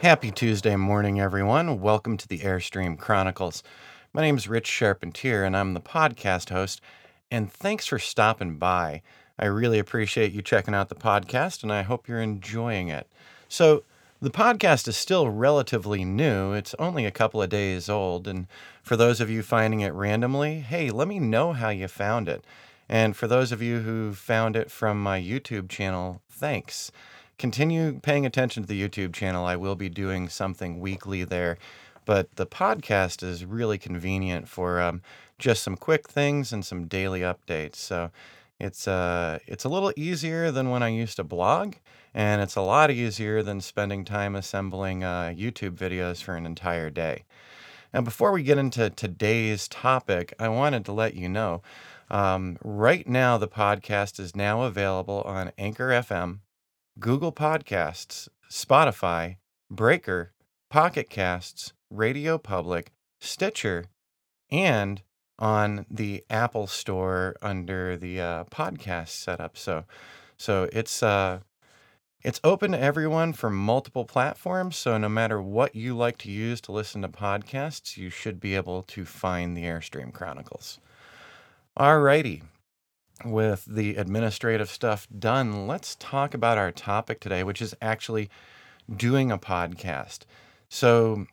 Happy Tuesday morning, everyone. Welcome to the Airstream Chronicles. My name is Rich Charpentier, and I'm the podcast host. And thanks for stopping by. I really appreciate you checking out the podcast, and I hope you're enjoying it. So, the podcast is still relatively new. It's only a couple of days old. And for those of you finding it randomly, hey, let me know how you found it. And for those of you who found it from my YouTube channel, thanks continue paying attention to the YouTube channel. I will be doing something weekly there, but the podcast is really convenient for um, just some quick things and some daily updates. So it's uh, it's a little easier than when I used to blog, and it's a lot easier than spending time assembling uh, YouTube videos for an entire day. Now, before we get into today's topic, I wanted to let you know um, right now the podcast is now available on Anchor FM, Google Podcasts, Spotify, Breaker, Pocket Casts, Radio Public, Stitcher, and on the Apple Store under the uh, podcast setup. So, so it's uh, it's open to everyone for multiple platforms. So no matter what you like to use to listen to podcasts, you should be able to find the Airstream Chronicles. Alrighty, with the administrative stuff done, let's talk about our topic today, which is actually doing a podcast. So,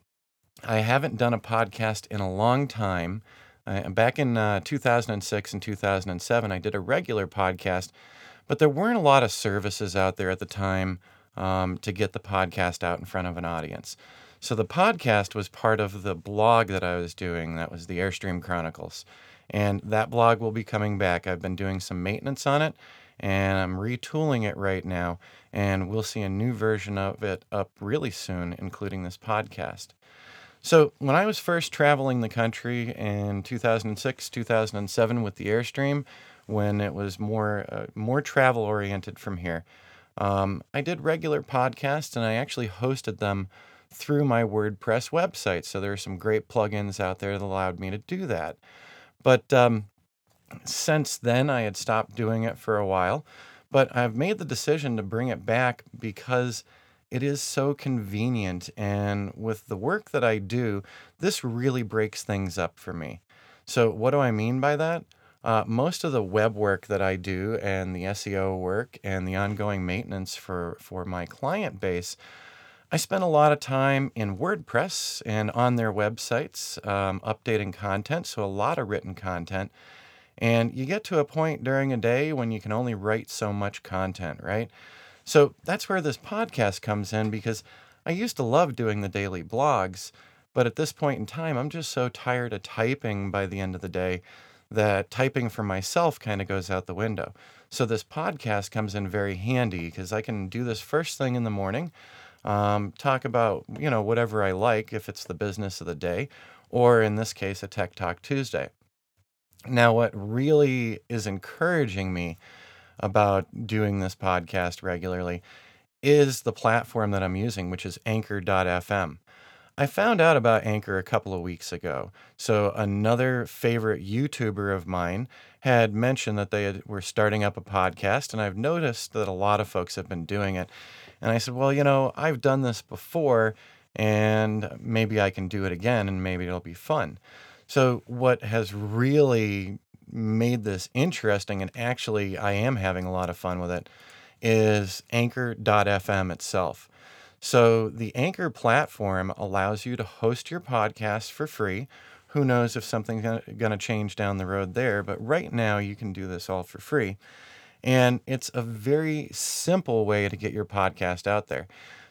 I haven't done a podcast in a long time. Uh, back in uh, 2006 and 2007, I did a regular podcast, but there weren't a lot of services out there at the time um, to get the podcast out in front of an audience. So, the podcast was part of the blog that I was doing, that was the Airstream Chronicles. And that blog will be coming back. I've been doing some maintenance on it and I'm retooling it right now. And we'll see a new version of it up really soon, including this podcast. So, when I was first traveling the country in 2006, 2007 with the Airstream, when it was more uh, more travel oriented from here, um, I did regular podcasts and I actually hosted them through my WordPress website. So there are some great plugins out there that allowed me to do that. But um, since then, I had stopped doing it for a while. But I've made the decision to bring it back because it is so convenient. And with the work that I do, this really breaks things up for me. So, what do I mean by that? Uh, most of the web work that I do and the SEO work and the ongoing maintenance for, for my client base I spent a lot of time in WordPress and on their websites um, updating content, so a lot of written content. And you get to a point during a day when you can only write so much content, right? So that's where this podcast comes in because I used to love doing the daily blogs, but at this point in time, I'm just so tired of typing by the end of the day that typing for myself kind of goes out the window. So this podcast comes in very handy because I can do this first thing in the morning um, talk about you know whatever I like if it's the business of the day, or in this case a Tech Talk Tuesday. Now, what really is encouraging me about doing this podcast regularly is the platform that I'm using, which is Anchor.fm. I found out about Anchor a couple of weeks ago. So, another favorite YouTuber of mine had mentioned that they had, were starting up a podcast, and I've noticed that a lot of folks have been doing it. And I said, Well, you know, I've done this before and maybe I can do it again and maybe it'll be fun. So, what has really made this interesting, and actually I am having a lot of fun with it, is Anchor.fm itself. So, the Anchor platform allows you to host your podcast for free. Who knows if something's going to change down the road there, but right now you can do this all for free. And it's a very simple way to get your podcast out there.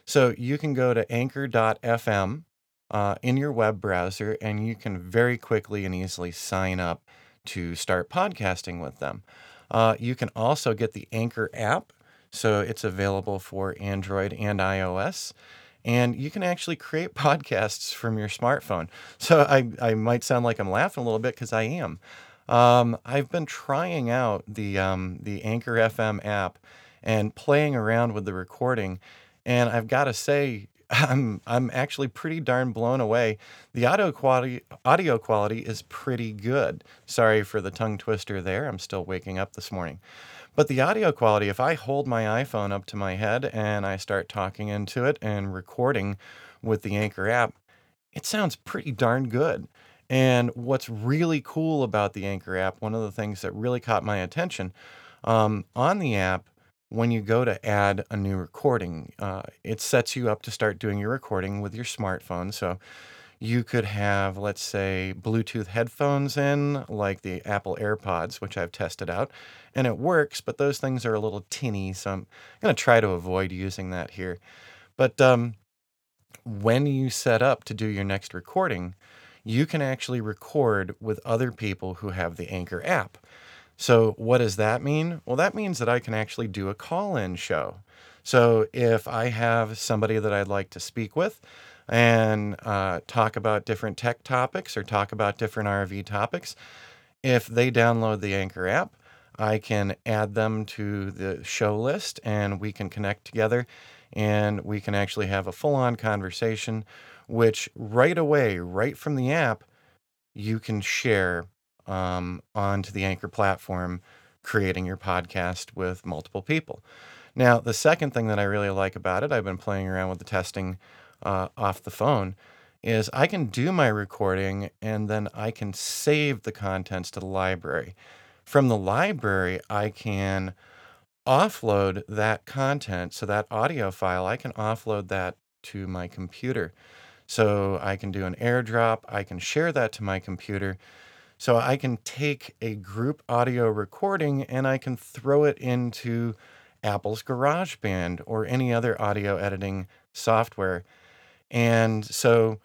So you can go to anchor.fm uh, in your web browser and you can very quickly and easily sign up to start podcasting with them. Uh, you can also get the Anchor app. So it's available for Android and iOS and you can actually create podcasts from your smartphone. So I, I might sound like I'm laughing a little bit because I am. Um, I've been trying out the um, the Anchor FM app and playing around with the recording, and I've got to say, I'm I'm actually pretty darn blown away. The audio quality audio quality is pretty good. Sorry for the tongue twister there. I'm still waking up this morning. But the audio quality, if I hold my iPhone up to my head and I start talking into it and recording with the Anchor app, it sounds pretty darn good. And what's really cool about the Anchor app, one of the things that really caught my attention um, on the app, when you go to add a new recording, uh, it sets you up to start doing your recording with your smartphone. So you could have, let's say, Bluetooth headphones in, like the Apple AirPods, which I've tested out, and it works, but those things are a little tinny, so I'm going to try to avoid using that here. But um, when you set up to do your next recording, you can actually record with other people who have the Anchor app. So, what does that mean? Well, that means that I can actually do a call in show. So, if I have somebody that I'd like to speak with and uh, talk about different tech topics or talk about different RV topics, if they download the Anchor app, I can add them to the show list and we can connect together and we can actually have a full on conversation, which right away, right from the app, you can share um, onto the Anchor platform, creating your podcast with multiple people. Now, the second thing that I really like about it, I've been playing around with the testing uh, off the phone, is I can do my recording and then I can save the contents to the library. From the library, I can offload that content. So, that audio file, I can offload that to my computer. So, I can do an airdrop, I can share that to my computer. So I can take a group audio recording and I can throw it into Apple's GarageBand or any other audio editing software. And so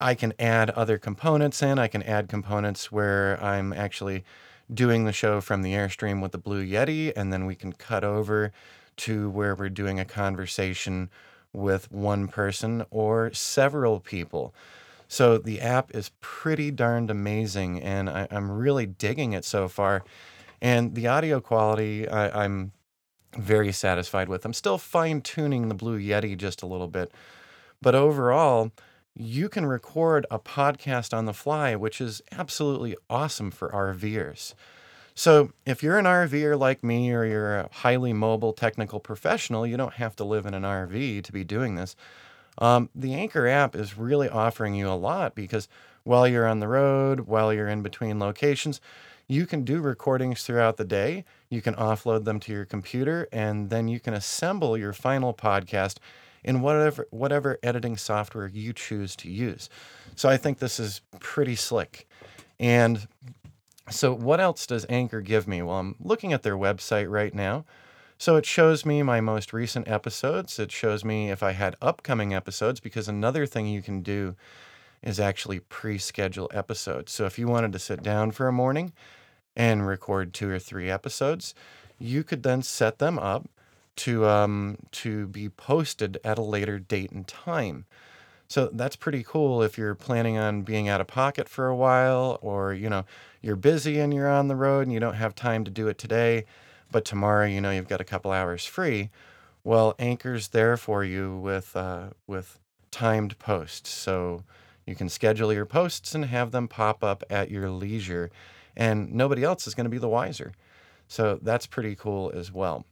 I can add other components in. I can add components where I'm actually doing the show from the Airstream with the Blue Yeti, and then we can cut over to where we're doing a conversation with one person or several people. So the app is pretty darned amazing, and I, I'm really digging it so far. And the audio quality, I, I'm very satisfied with. I'm still fine tuning the Blue Yeti just a little bit, but overall, you can record a podcast on the fly, which is absolutely awesome for RVers. So, if you're an RVer like me or you're a highly mobile technical professional, you don't have to live in an RV to be doing this. Um, the Anchor app is really offering you a lot because while you're on the road, while you're in between locations, you can do recordings throughout the day. You can offload them to your computer, and then you can assemble your final podcast in whatever whatever editing software you choose to use. So I think this is pretty slick. And so what else does Anchor give me? Well, I'm looking at their website right now. So it shows me my most recent episodes. It shows me if I had upcoming episodes, because another thing you can do is actually pre schedule episodes. So if you wanted to sit down for a morning and record two or three episodes, you could then set them up to um, to be posted at a later date and time. So that's pretty cool if you're planning on being out of pocket for a while, or you know you're busy and you're on the road and you don't have time to do it today but tomorrow you know you've got a couple hours free well anchor's there for you with uh, with timed posts. So you can schedule your posts and have them pop up at your leisure and nobody else is going to be the wiser. So that's pretty cool as well.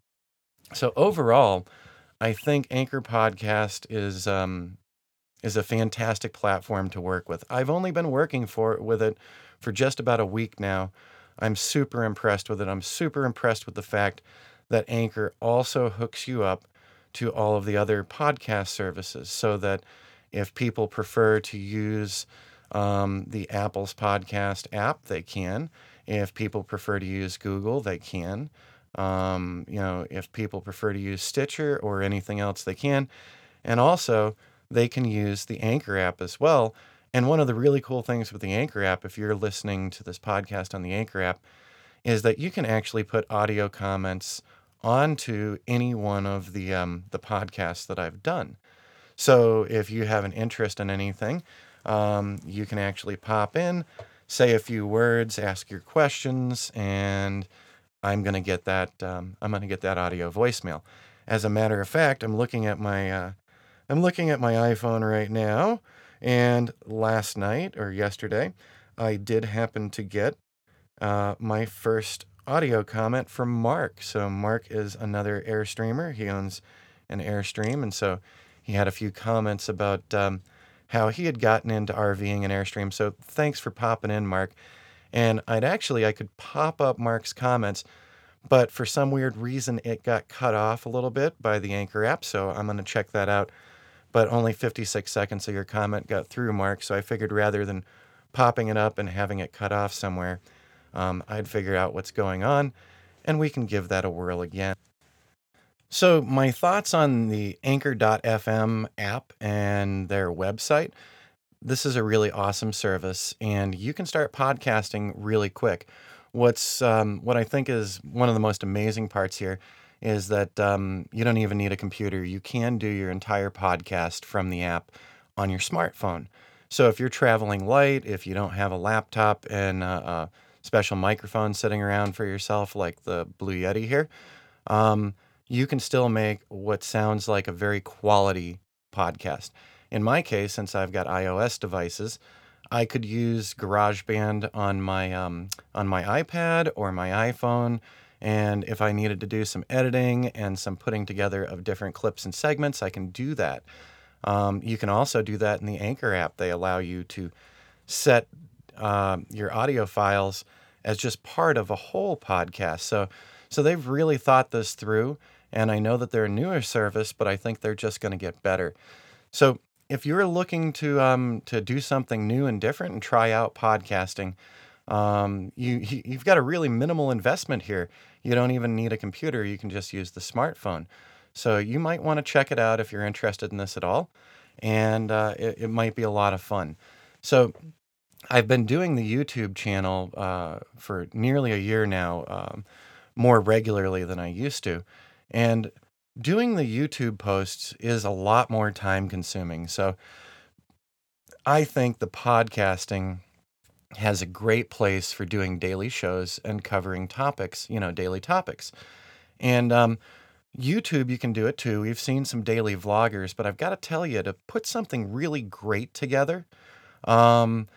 So overall i think anchor podcast is um, is a fantastic platform to work with i've only been working for with it for just about a week now I'm super impressed with it. I'm super impressed with the fact that Anchor also hooks you up to all of the other podcast services so that if people prefer to use um, the Apple's podcast app, they can. If people prefer to use Google, they can. Um, you know, if people prefer to use Stitcher or anything else, they can. And also, they can use the Anchor app as well and one of the really cool things with the Anchor app, if you're listening to this podcast on the Anchor app, is that you can actually put audio comments onto any one of the um, the podcasts that I've done. So if you have an interest in anything, um, you can actually pop in, say a few words, ask your questions, and I'm gonna get that. Um, I'm gonna get that audio voicemail. As a matter of fact, I'm looking at my uh, I'm looking at my iPhone right now and last night or yesterday, I did happen to get uh, my first audio comment from Mark. So, Mark is another Airstreamer. He owns an Airstream. And so he had a few comments about um, how he had gotten into RVing and Airstream. So thanks for popping in, Mark. And I'd actually I could pop up Mark's comments, but for some weird reason it got cut off a little bit by the Anchor app. So I'm going to check that out. But only 56 seconds of your comment got through, Mark. So I figured rather than popping it up and having it cut off somewhere, um, I'd figure out what's going on, and we can give that a whirl again. So, my thoughts on the Anchor.fm app and their website. This is a really awesome service, and you can start podcasting really quick. What's um, what I think is one of the most amazing parts here is that um, you don't even need a computer. You can do your entire podcast from the app on your smartphone. So if you're traveling light, if you don't have a laptop and a, a special microphone sitting around for yourself, like the Blue Yeti here, um, you can still make what sounds like a very quality podcast. In my case, since I've got iOS devices, I could use GarageBand on my um, on my iPad or my iPhone, and if I needed to do some editing and some putting together of different clips and segments, I can do that. Um, you can also do that in the Anchor app. They allow you to set uh, your audio files as just part of a whole podcast. So, so they've really thought this through. And I know that they're a newer service, but I think they're just going to get better. So, if you're looking to um, to do something new and different and try out podcasting, um, you you've got a really minimal investment here. You don't even need a computer. You can just use the smartphone. So you might want to check it out if you're interested in this at all, and uh, it, it might be a lot of fun. So I've been doing the YouTube channel uh, for nearly a year now, um, more regularly than I used to, and doing the YouTube posts is a lot more time consuming. So I think the podcasting has a great place for doing daily shows and covering topics, you know, daily topics. And um, YouTube, you can do it too. We've seen some daily vloggers, but I've got to tell you to put something really great together. Um,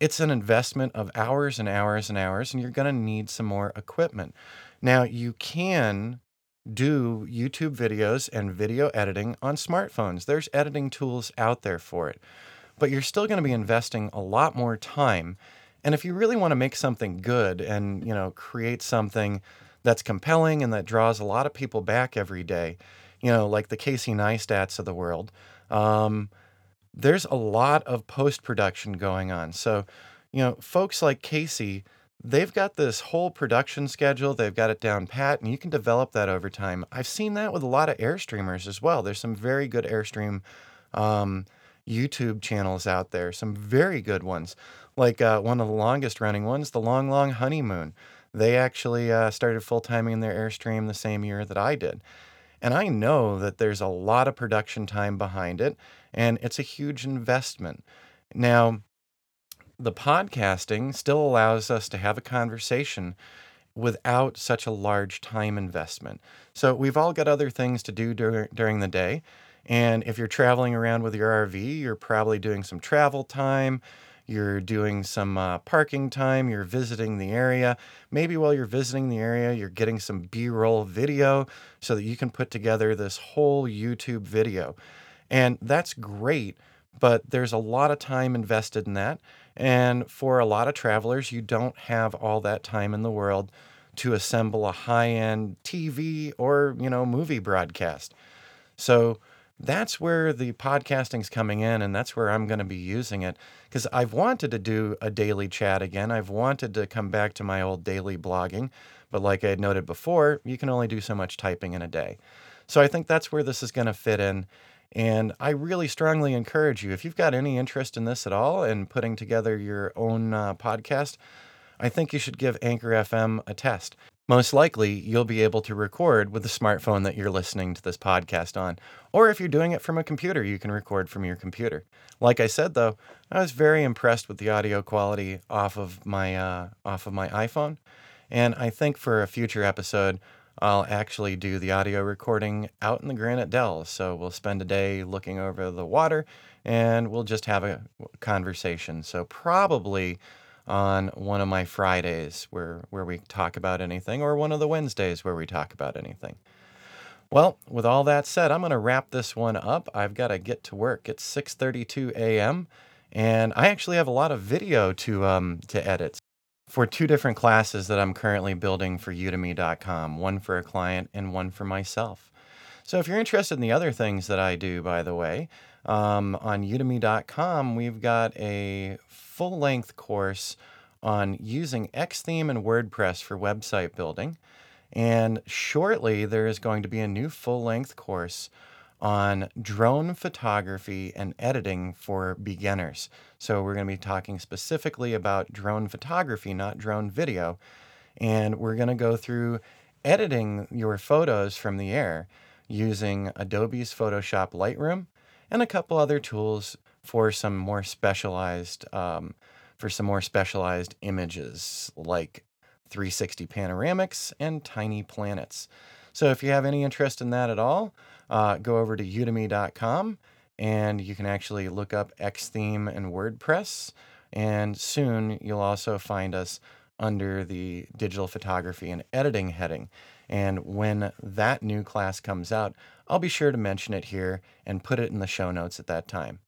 it's an investment of hours and hours and hours, and you're going to need some more equipment. Now, you can do YouTube videos and video editing on smartphones. There's editing tools out there for it, but you're still going to be investing a lot more time. And if you really want to make something good and, you know, create something that's compelling and that draws a lot of people back every day, you know, like the Casey Neistats of the world. Um, there's a lot of post production going on. So, you know, folks like Casey, they've got this whole production schedule, they've got it down pat, and you can develop that over time. I've seen that with a lot of Airstreamers as well. There's some very good Airstream um, YouTube channels out there, some very good ones. Like uh, one of the longest running ones, The Long Long Honeymoon. They actually uh, started full timing their Airstream the same year that I did. And I know that there's a lot of production time behind it, and it's a huge investment. Now, the podcasting still allows us to have a conversation without such a large time investment. So, we've all got other things to do dur- during the day. And if you're traveling around with your RV, you're probably doing some travel time you're doing some uh, parking time, you're visiting the area. Maybe while you're visiting the area, you're getting some B roll video so that you can put together this whole YouTube video. And that's great, but there's a lot of time invested in that. And for a lot of travelers, you don't have all that time in the world to assemble a high-end TV or, you know, movie broadcast. So that's where the podcasting's coming in and that's where I'm going to be using it because I've wanted to do a daily chat again. I've wanted to come back to my old daily blogging, but like I had noted before, you can only do so much typing in a day. So I think that's where this is going to fit in. And I really strongly encourage you, if you've got any interest in this at all and putting together your own uh, podcast, I think you should give Anchor FM a test. Most likely, you'll be able to record with the smartphone that you're listening to this podcast on. Or if you're doing it from a computer, you can record from your computer. Like I said, though, I was very impressed with the audio quality off of my uh, off of my iPhone, and I think for a future episode, I'll actually do the audio recording out in the Granite Dell. So we'll spend a day looking over the water, and we'll just have a conversation. So probably on one of my Fridays where where we talk about anything or one of the Wednesdays where we talk about anything. Well, with all that said, I'm going to wrap this one up. I've got to get to work. It's 6:32 a.m. and I actually have a lot of video to um, to edit for two different classes that I'm currently building for udemy.com, one for a client and one for myself. So if you're interested in the other things that I do, by the way, um, on udemy.com, we've got a full length course on using Xtheme and WordPress for website building. And shortly, there is going to be a new full length course on drone photography and editing for beginners. So, we're going to be talking specifically about drone photography, not drone video. And we're going to go through editing your photos from the air using Adobe's Photoshop Lightroom and a couple other tools for some more specialized um, for some more specialized images like 360 panoramics and tiny planets. So if you have any interest in that at all, uh, go over to udemy.com and you can actually look up Xtheme and WordPress. And soon you'll also find us under the digital photography and editing heading. And when that new class comes out, I'll be sure to mention it here and put it in the show notes at that time.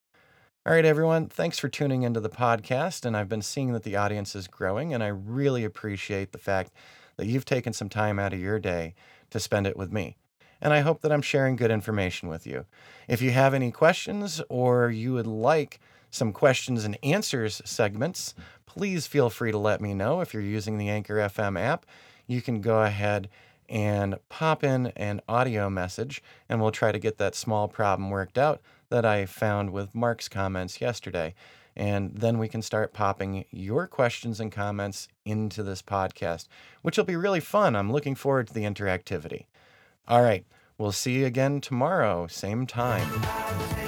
All right, everyone, thanks for tuning into the podcast. And I've been seeing that the audience is growing, and I really appreciate the fact that you've taken some time out of your day to spend it with me. And I hope that I'm sharing good information with you. If you have any questions or you would like some questions and answers segments, please feel free to let me know. If you're using the Anchor FM app, you can go ahead and pop in an audio message, and we'll try to get that small problem worked out that I found with Mark's comments yesterday. And then we can start popping your questions and comments into this podcast, which will be really fun. I'm looking forward to the interactivity. All right, we'll see you again tomorrow, same time.